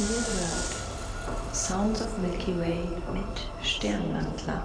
Ihr hört Sounds of Milky Way mit Sternwandler.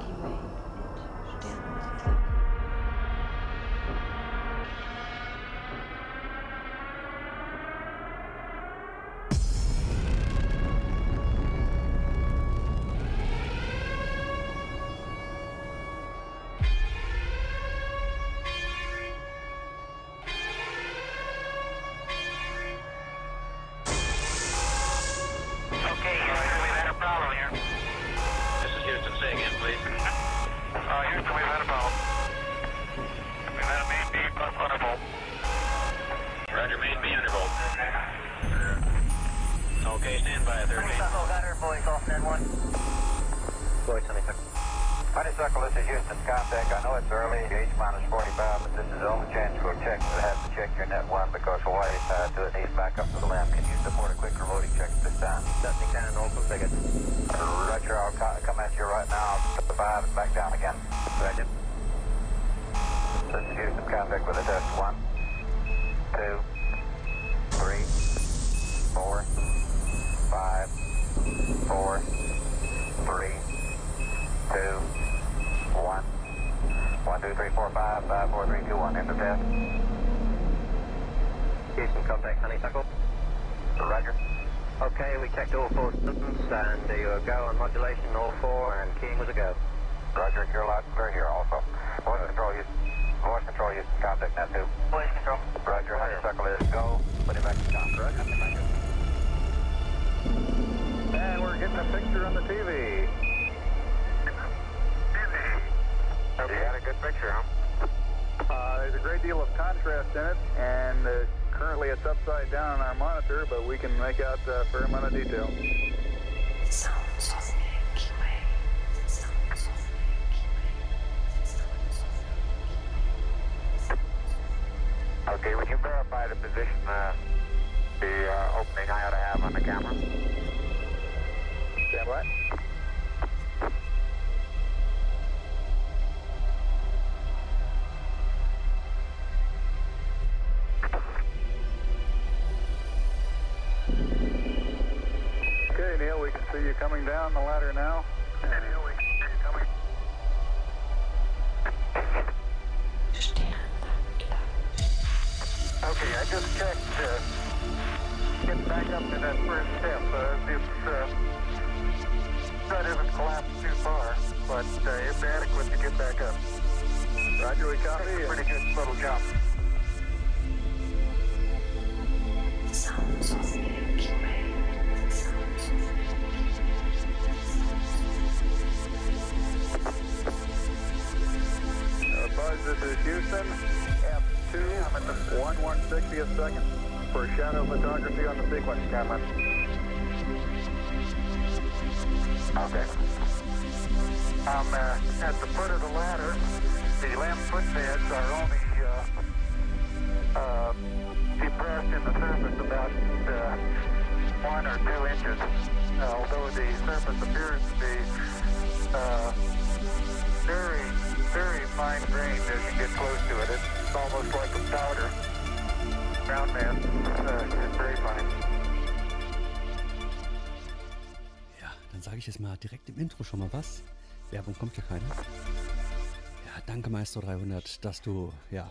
schon mal was? Werbung kommt ja keine. Ja, danke Meister 300, dass du ja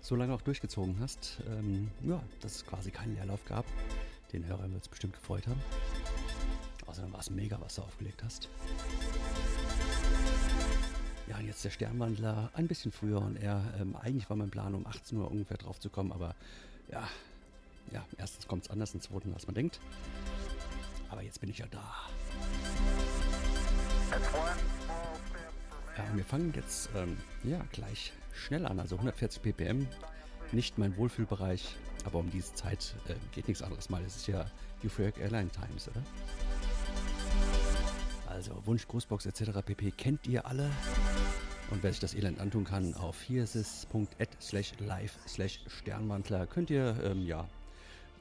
so lange auch durchgezogen hast. Ähm, ja, dass es quasi keinen Leerlauf gab. Den Hörern wird es bestimmt gefreut haben. Außerdem war es mega, was du aufgelegt hast. Ja, und jetzt der Sternwandler ein bisschen früher und er, ähm, eigentlich war mein Plan, um 18 Uhr ungefähr drauf zu kommen, aber ja, ja, erstens kommt es anders und zweitens, als man denkt. Aber jetzt bin ich ja da. Ja, wir fangen jetzt ähm, ja, gleich schnell an, also 140 ppm, nicht mein Wohlfühlbereich, aber um diese Zeit äh, geht nichts anderes mal. Es ist ja Euphoric Airline Times, oder? Also Wunsch, Grußbox etc. pp. kennt ihr alle. Und wer sich das Elend antun kann, auf hieresis.at slash live slash Sternmantler könnt ihr ähm, ja,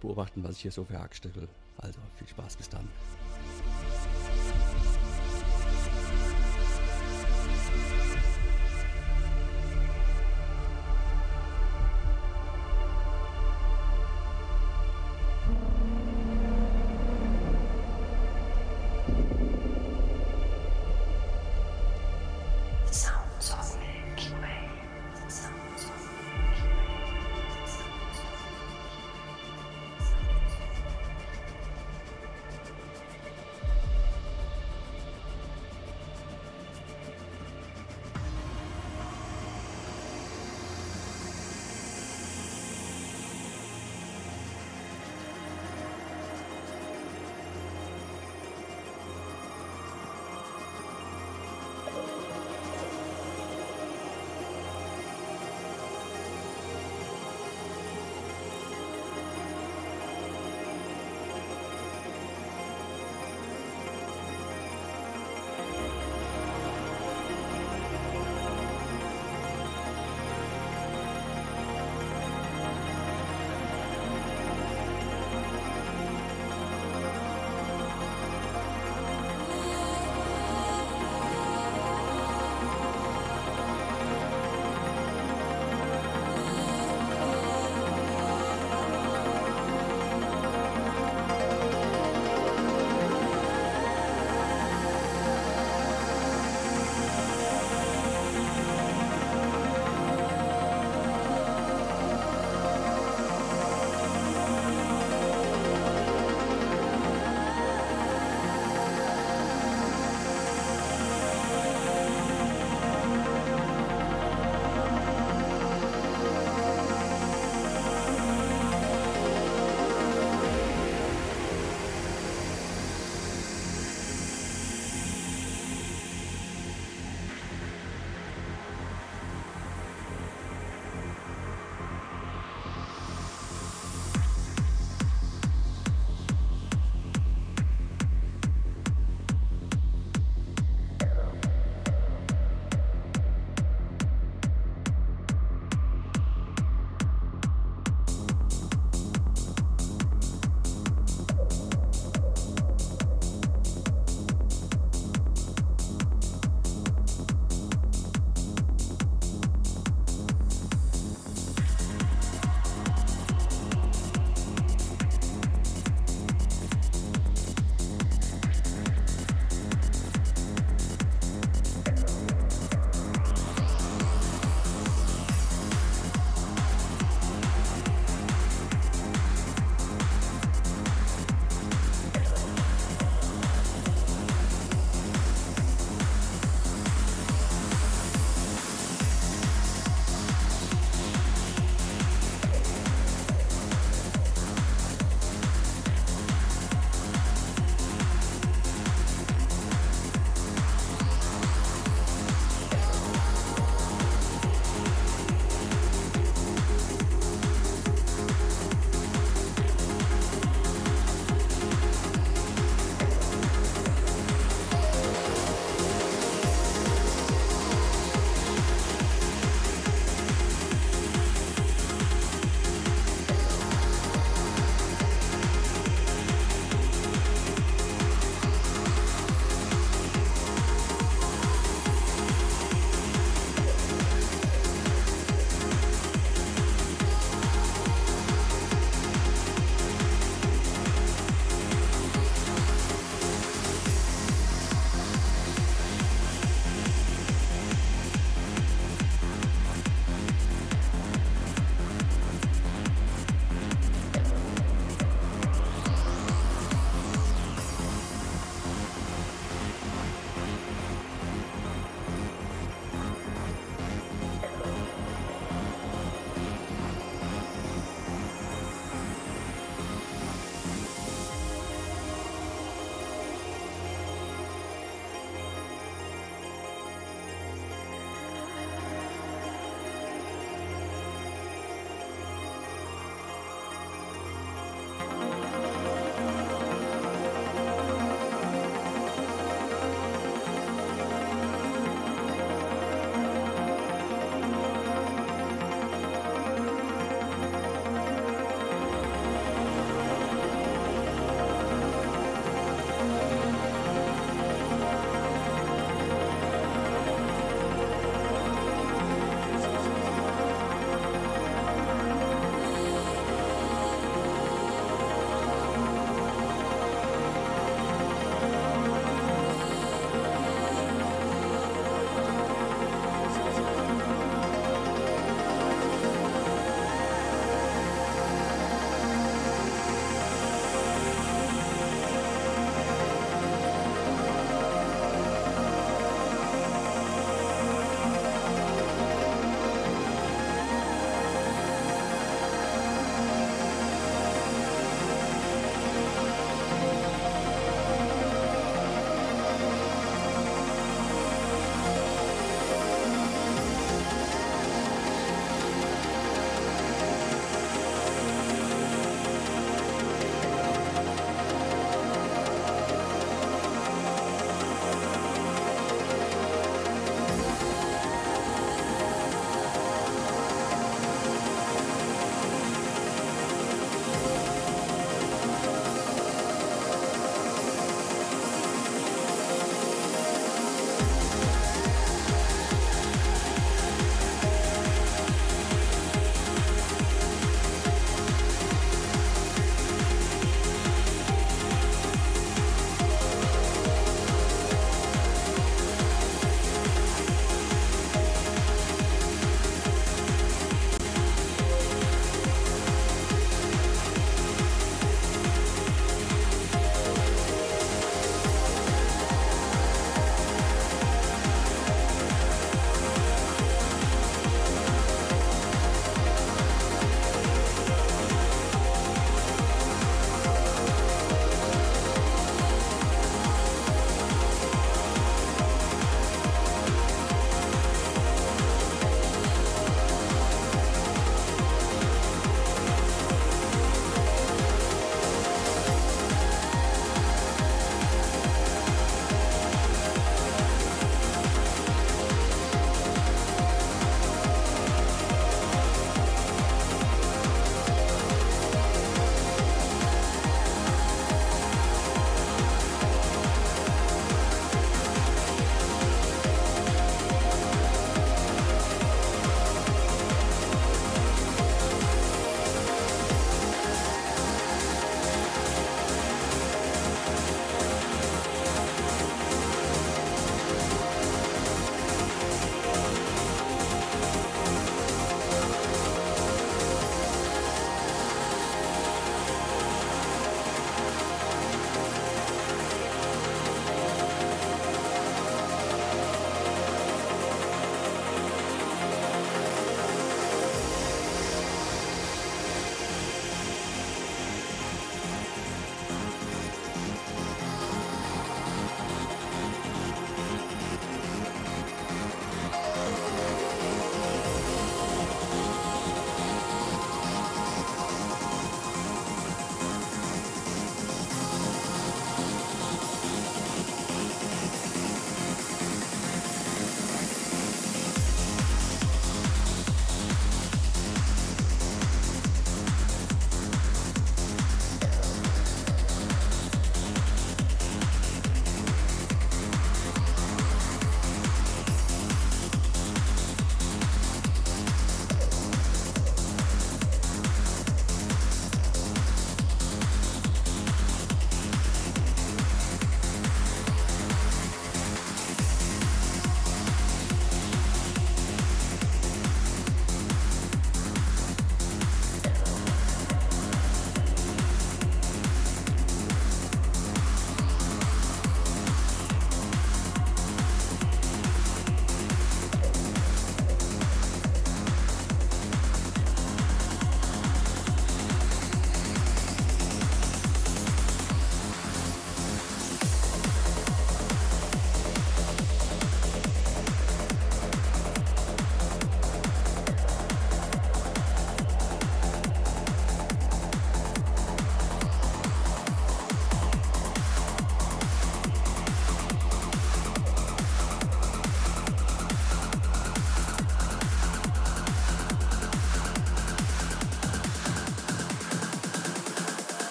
beobachten, was ich hier so für Also viel Spaß, bis dann. Musik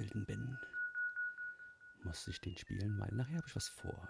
BPM-Gefilden bin, muss ich den spielen, weil nachher habe ich was vor.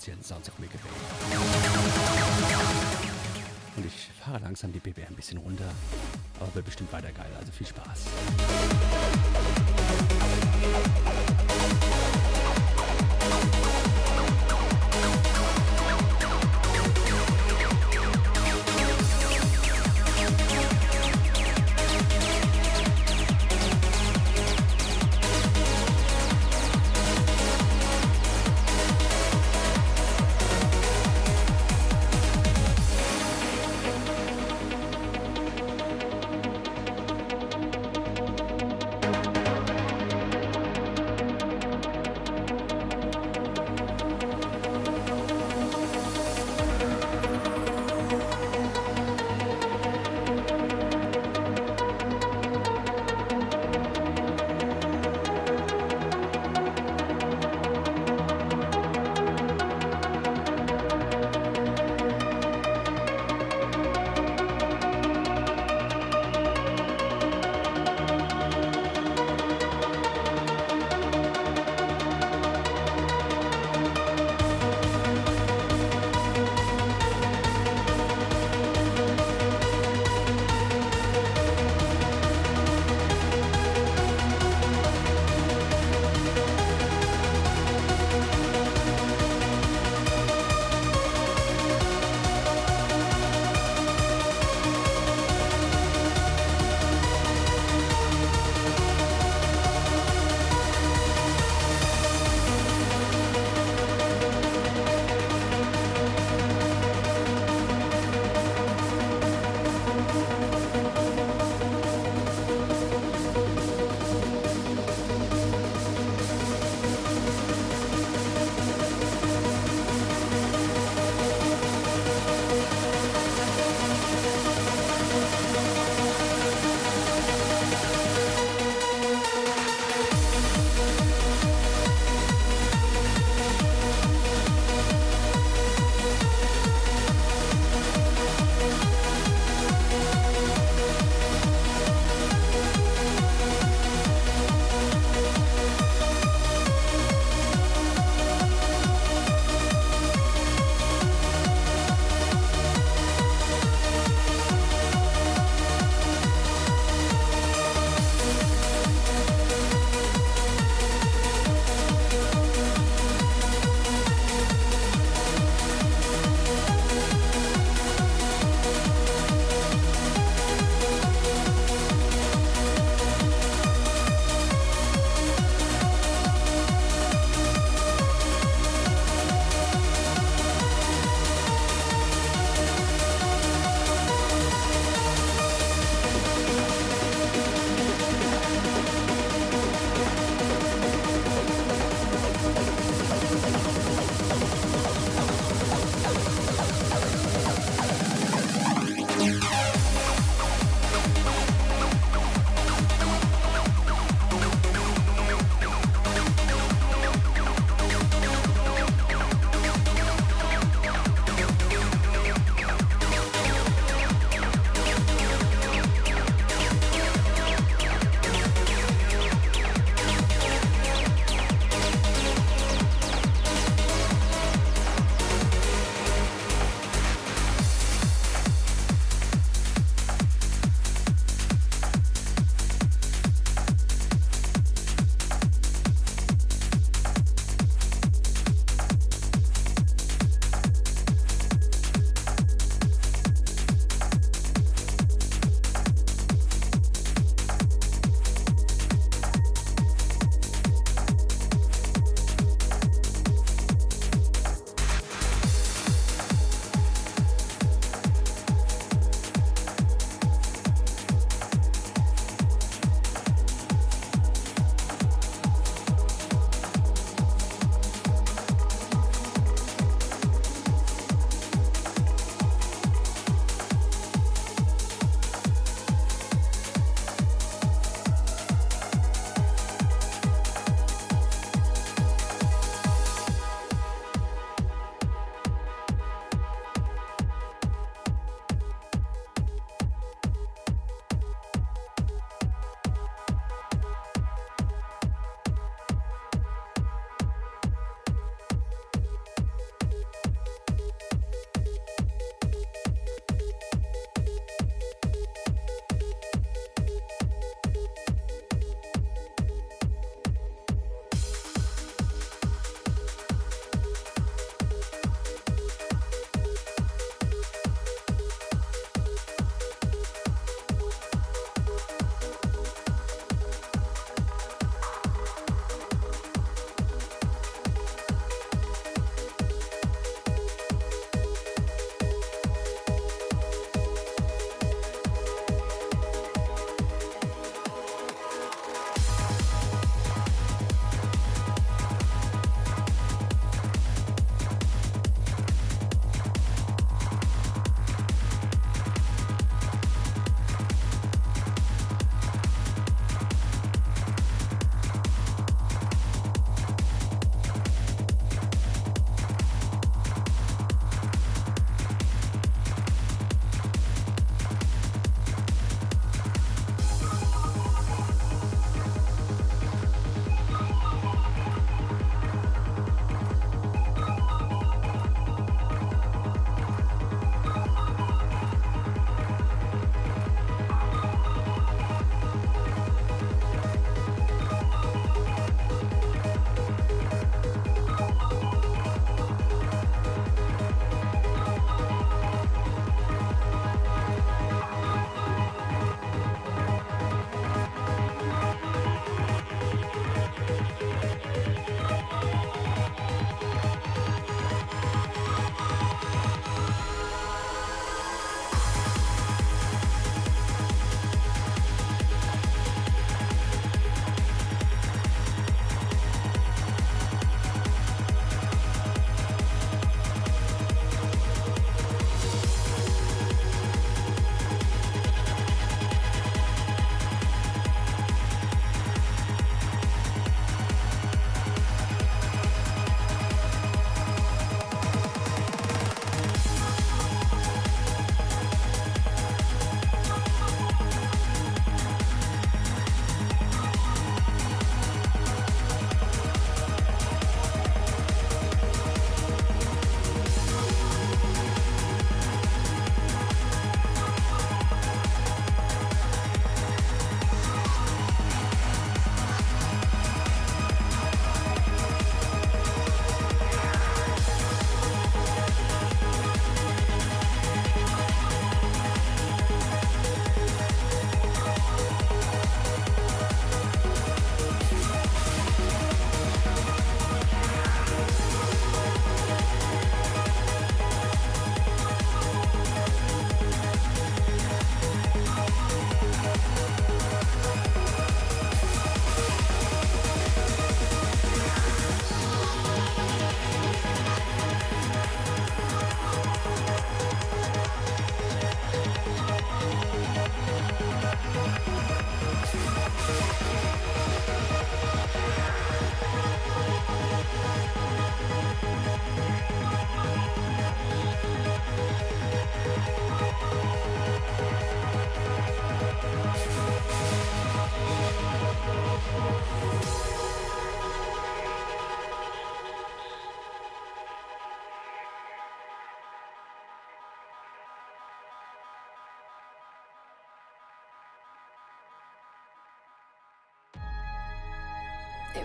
Offiziellen Sounds of Milky Way. Und ich fahre langsam die BBR ein bisschen runter, aber wird bestimmt weiter geil, also viel Spaß.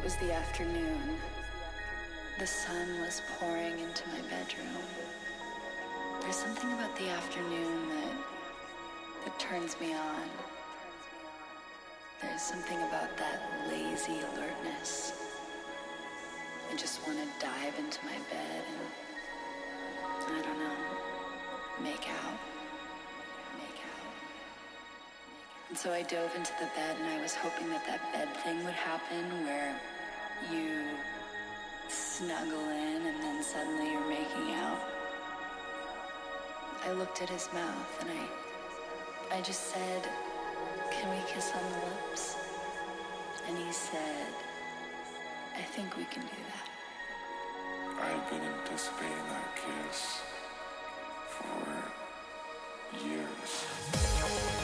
Was the afternoon. The sun was pouring into my bedroom. There's something about the afternoon that that turns me on. There's something about that lazy alertness. I just want to dive into my bed and I don't know, make out. Make out. And so I dove into the bed and I was hoping that that bed thing would happen where you snuggle in and then suddenly you're making out. I looked at his mouth and I I just said, "Can we kiss on the lips?" And he said, "I think we can do that." I've been anticipating that kiss for years.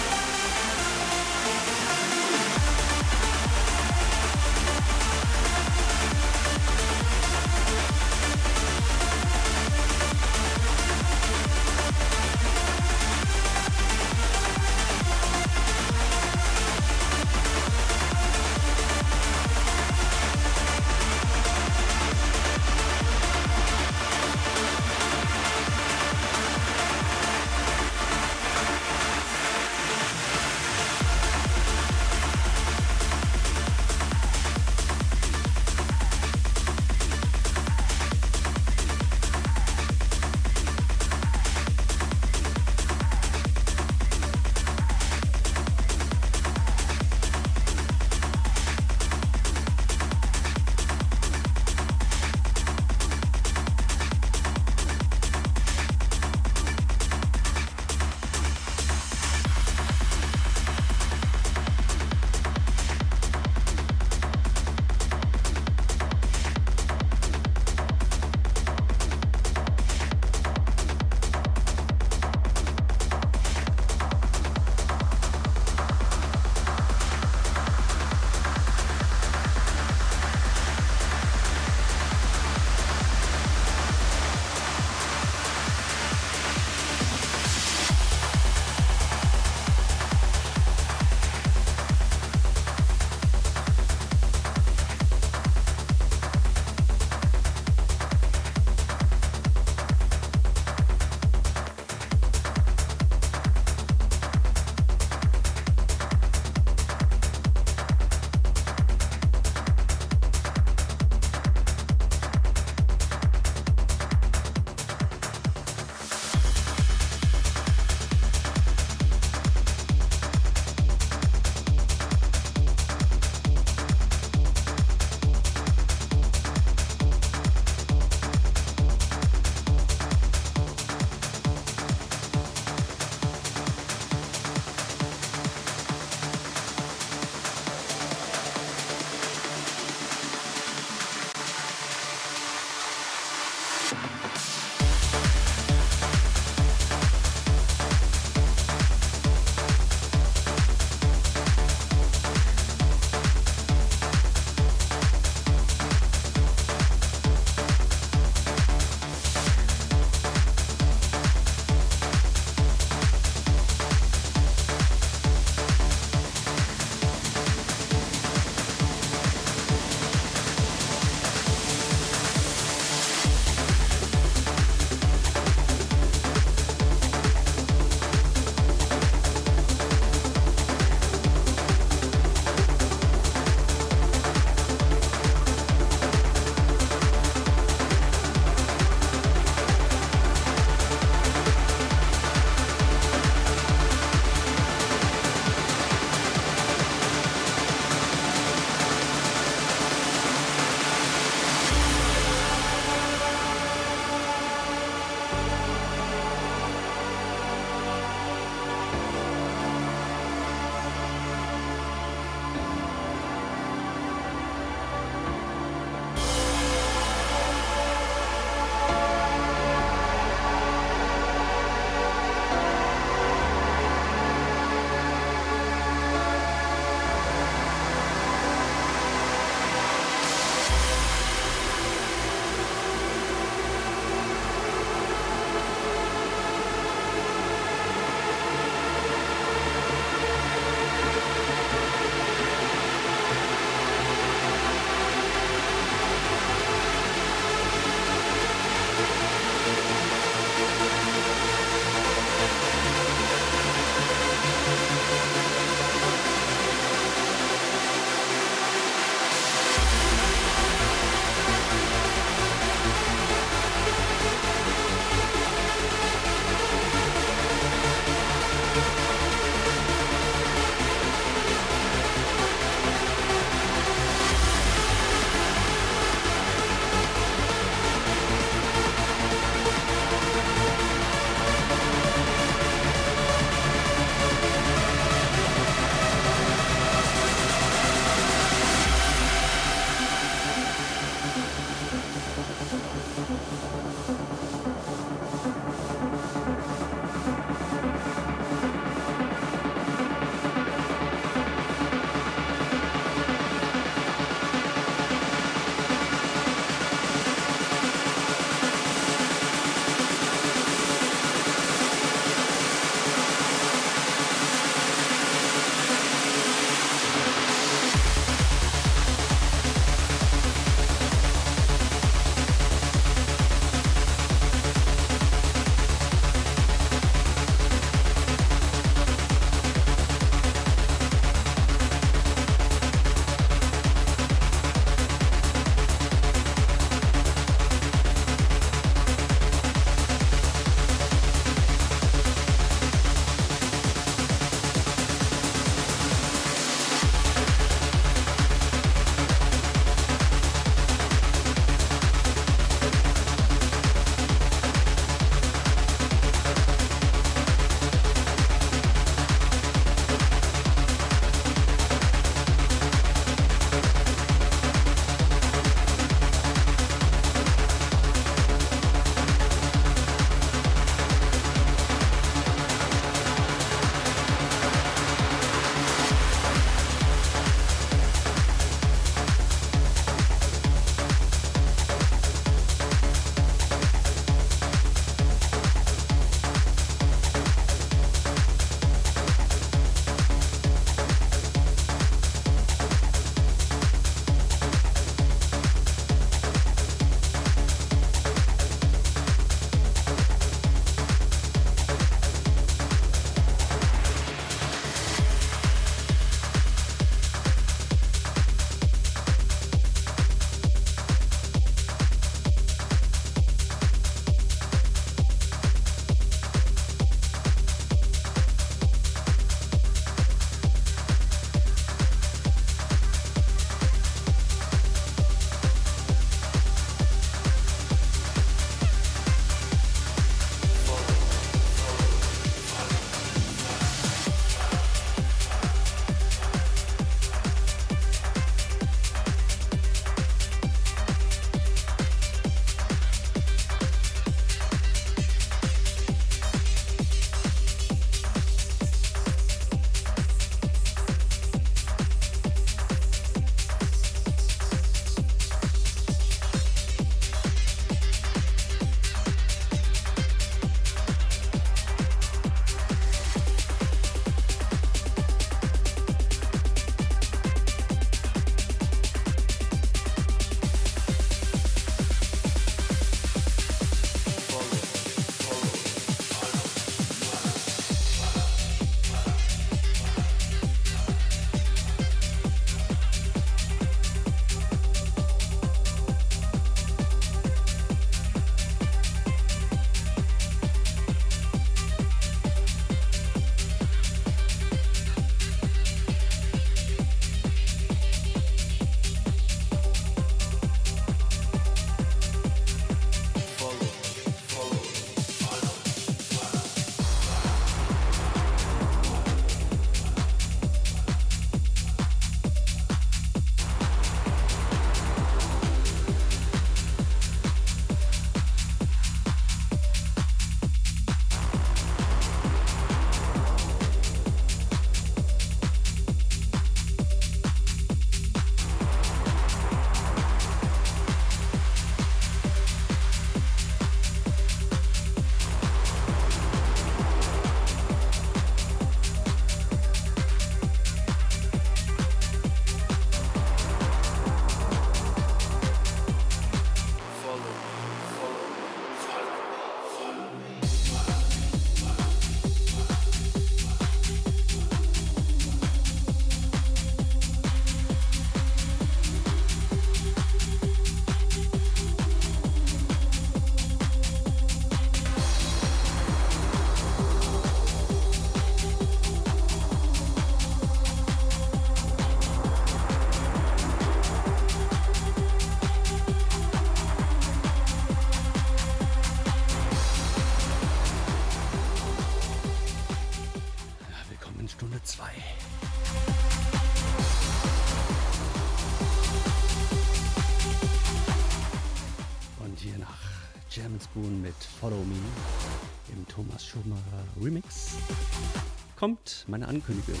Meine Ankündigung.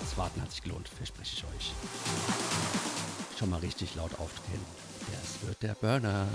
Das Warten hat sich gelohnt, verspreche ich euch. Schon mal richtig laut aufdrehen. Das wird der Burner.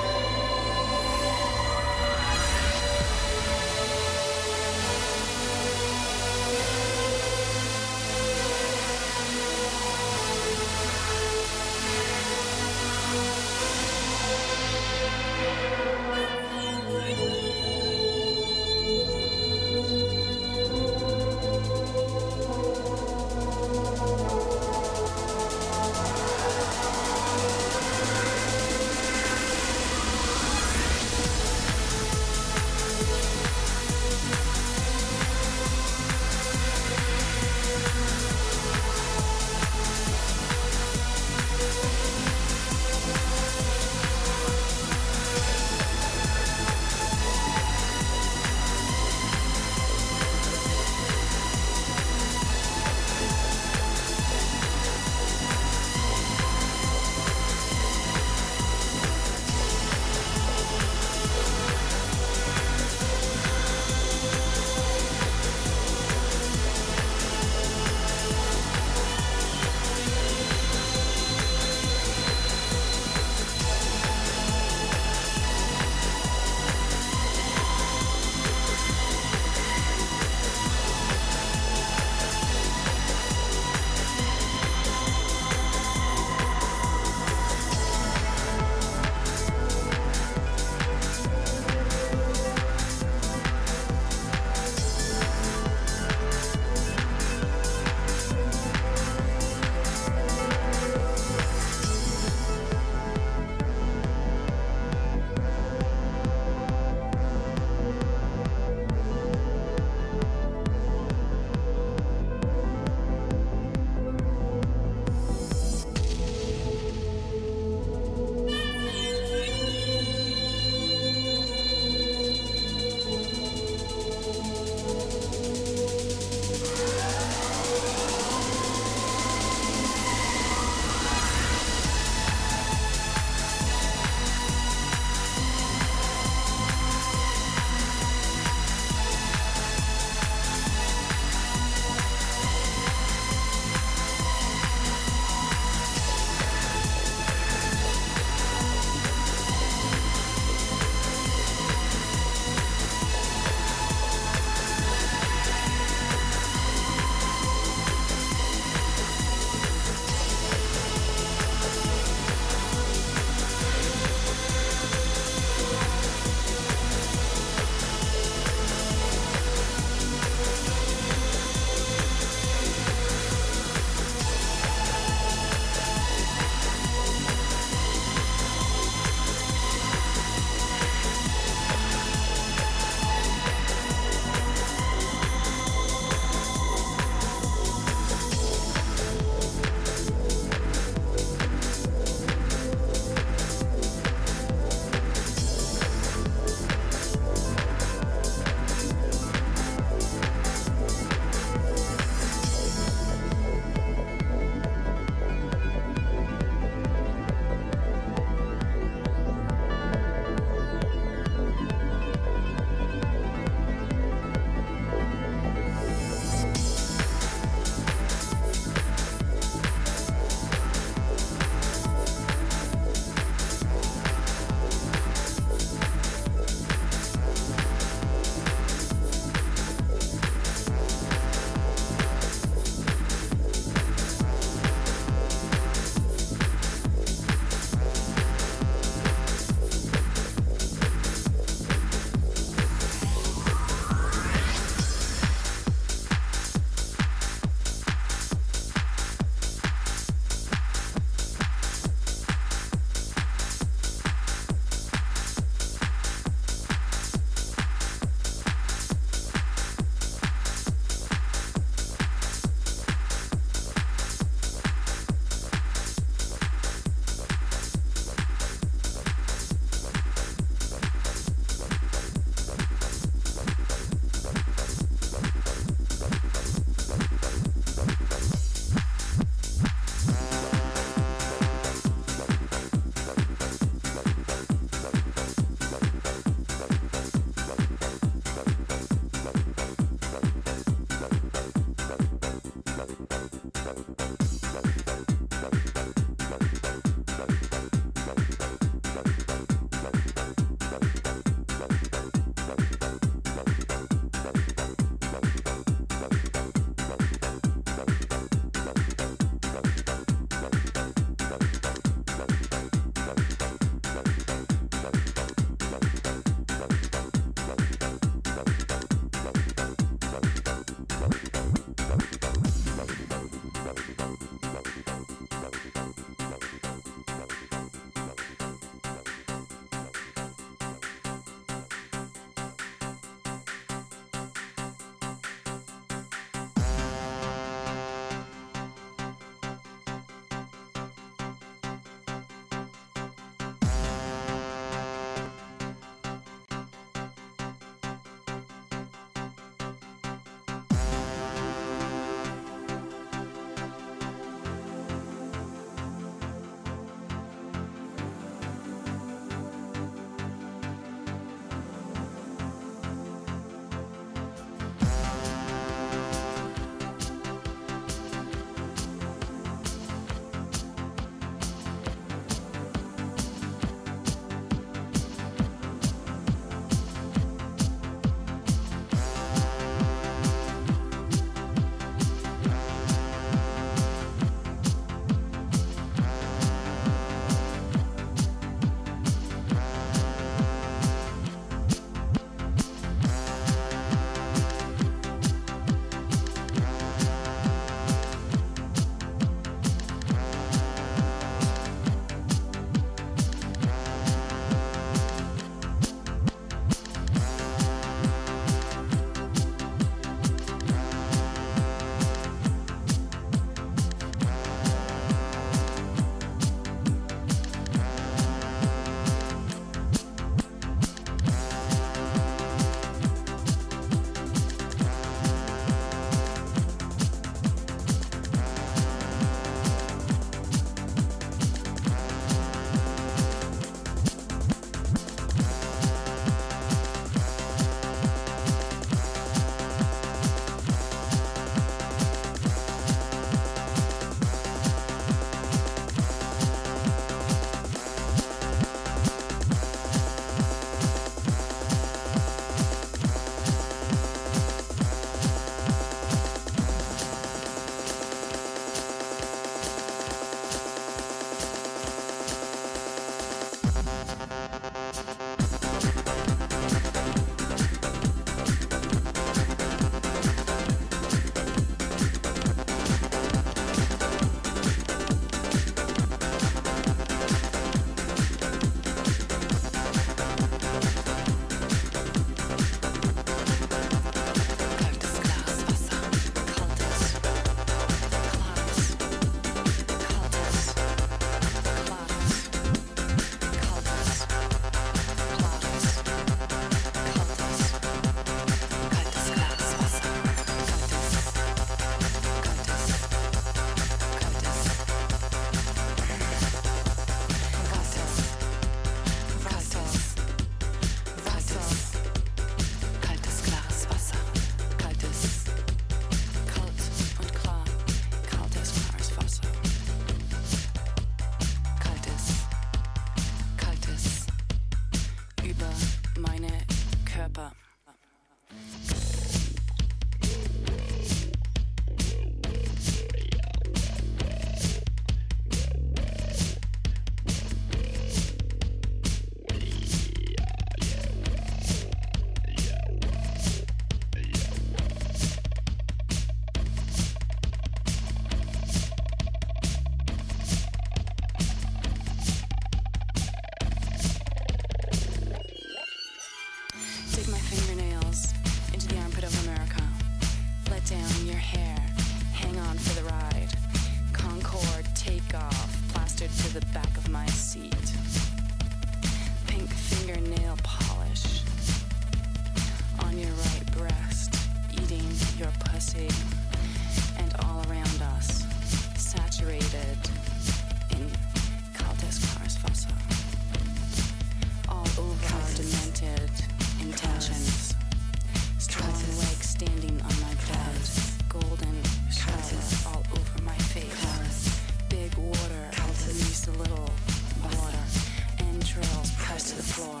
floor.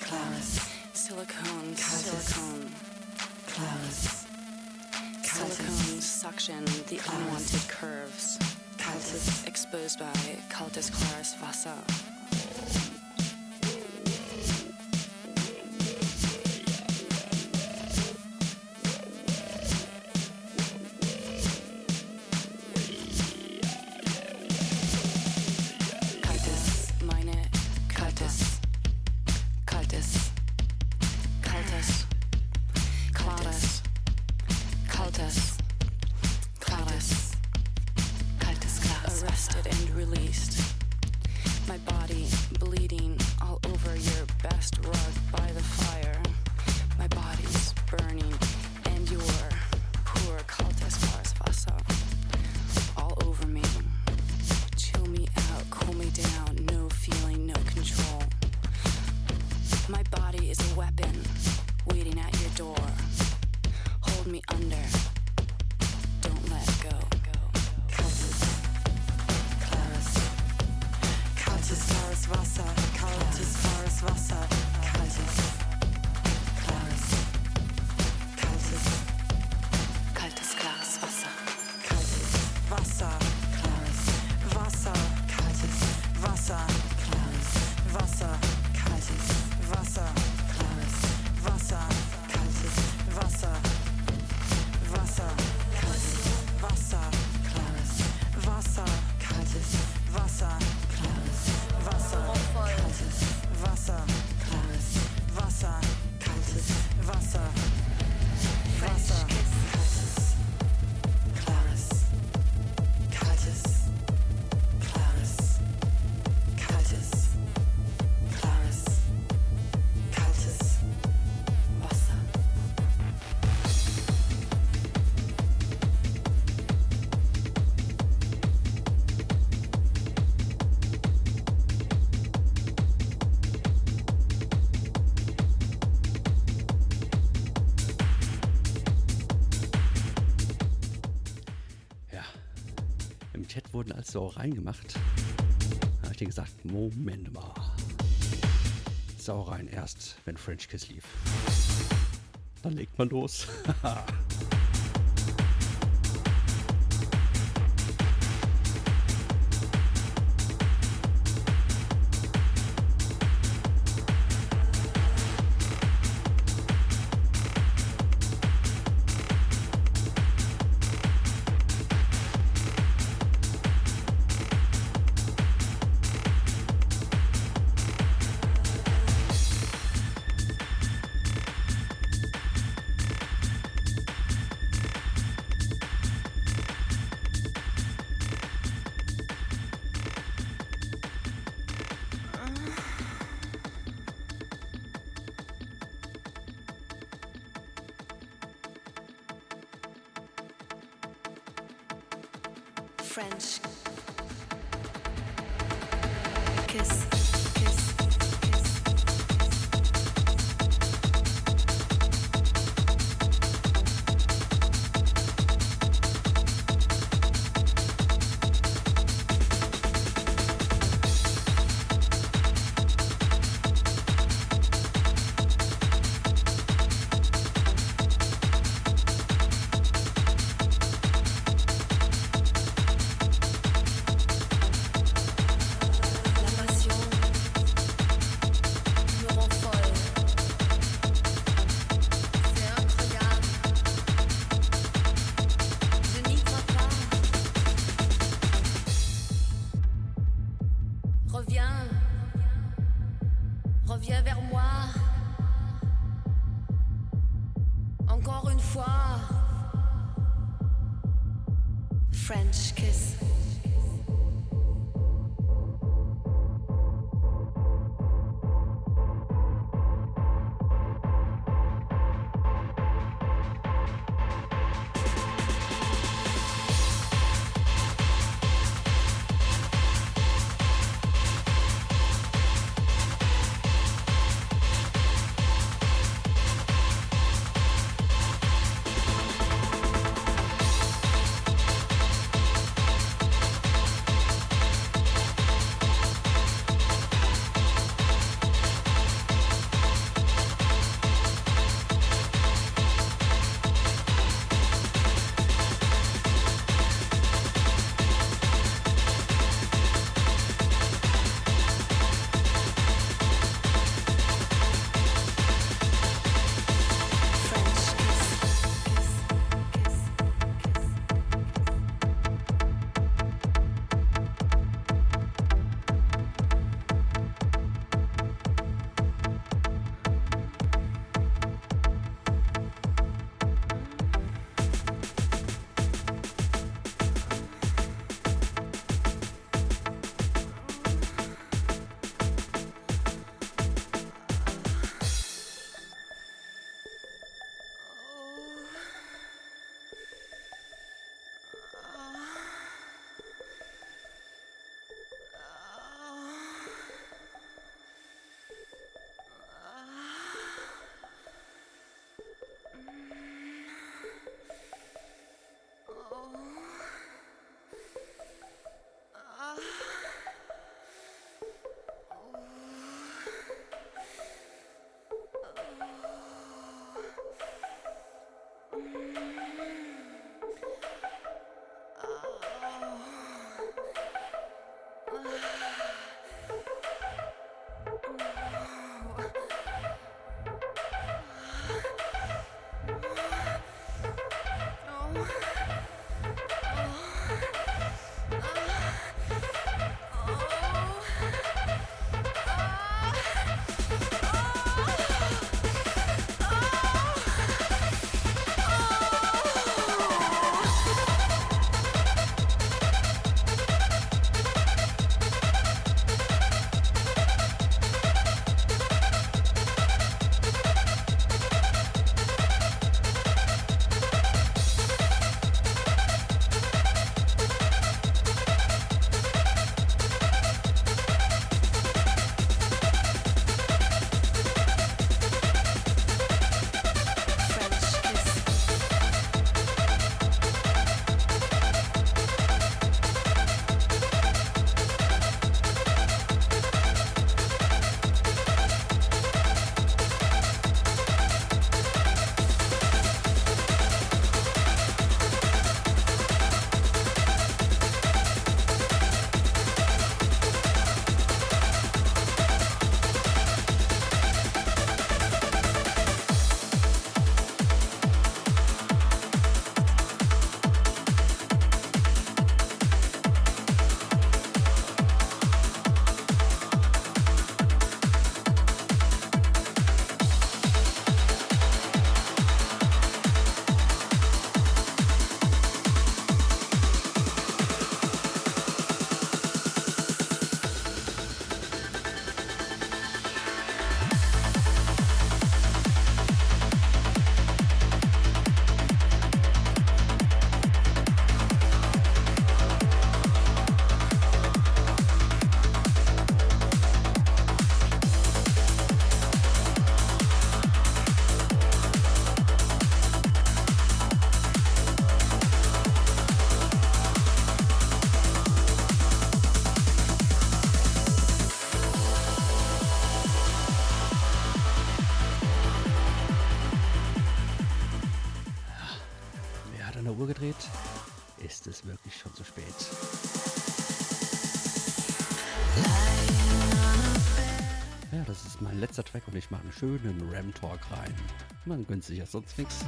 Clouds. Silicone, silicone. Clouds. Silicone suction, the unwanted curves. Cultus. Exposed by Cultus clarus vasa. reingemacht. Da habe ich dir gesagt, Moment mal. Sau rein erst, wenn French Kiss lief. Dann legt man los. Track und ich mache einen schönen Ram-Talk rein. Man gönnt sich ja sonst nichts.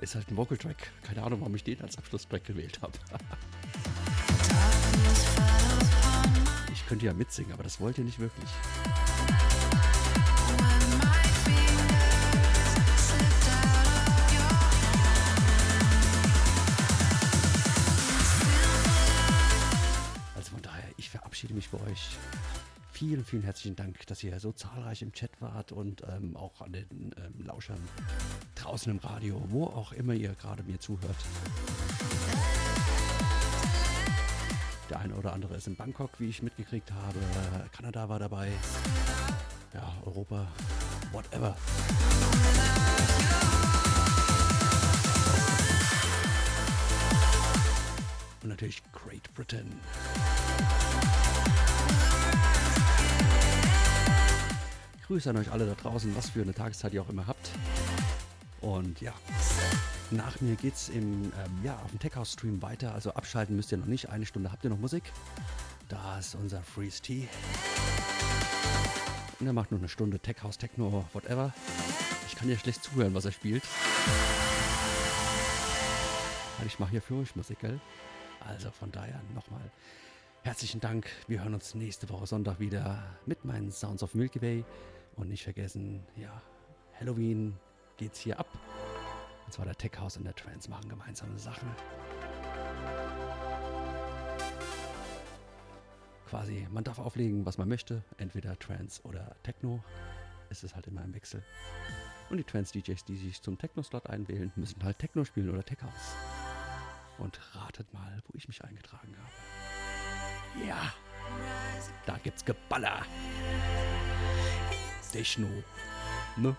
Ist halt ein Vocal-Track. Keine Ahnung, warum ich den als Abschlusstrack gewählt habe. ich Ich könnte ja mitsingen, aber das wollt ihr nicht wirklich. Vielen, vielen herzlichen Dank, dass ihr so zahlreich im Chat wart und ähm, auch an den ähm, Lauschern draußen im Radio, wo auch immer ihr gerade mir zuhört. Der eine oder andere ist in Bangkok, wie ich mitgekriegt habe. Kanada war dabei. Ja, Europa, whatever. Und natürlich Great Britain. Grüße an euch alle da draußen, was für eine Tageszeit ihr auch immer habt. Und ja, nach mir geht's im, ähm, ja, auf dem Tech House Stream weiter. Also abschalten müsst ihr noch nicht. Eine Stunde habt ihr noch Musik. Da ist unser Freeze Tea. Und er macht noch eine Stunde Tech House, Techno, whatever. Ich kann ja schlecht zuhören, was er spielt. Weil ich mache hier für euch Musik, gell? Also von daher nochmal herzlichen Dank. Wir hören uns nächste Woche Sonntag wieder mit meinen Sounds of Milky Way. Und nicht vergessen, ja, Halloween geht's hier ab. Und zwar der Tech House und der Trance machen gemeinsame Sachen. Quasi, man darf auflegen, was man möchte, entweder Trance oder Techno. Es ist halt immer im Wechsel. Und die Trance-DJs, die sich zum Techno-Slot einwählen, müssen halt Techno spielen oder Tech House. Und ratet mal, wo ich mich eingetragen habe. Ja, da gibt's Geballer. Techno. Ne?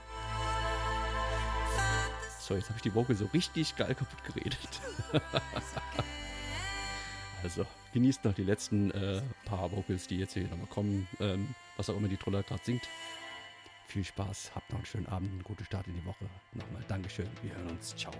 So, jetzt habe ich die Vocal so richtig geil kaputt geredet. also, genießt noch die letzten äh, paar Vocals, die jetzt hier nochmal kommen. Ähm, was auch immer die Troller gerade singt. Viel Spaß, habt noch einen schönen Abend, einen guten Start in die Woche. Nochmal Dankeschön, wir hören uns. Ciao.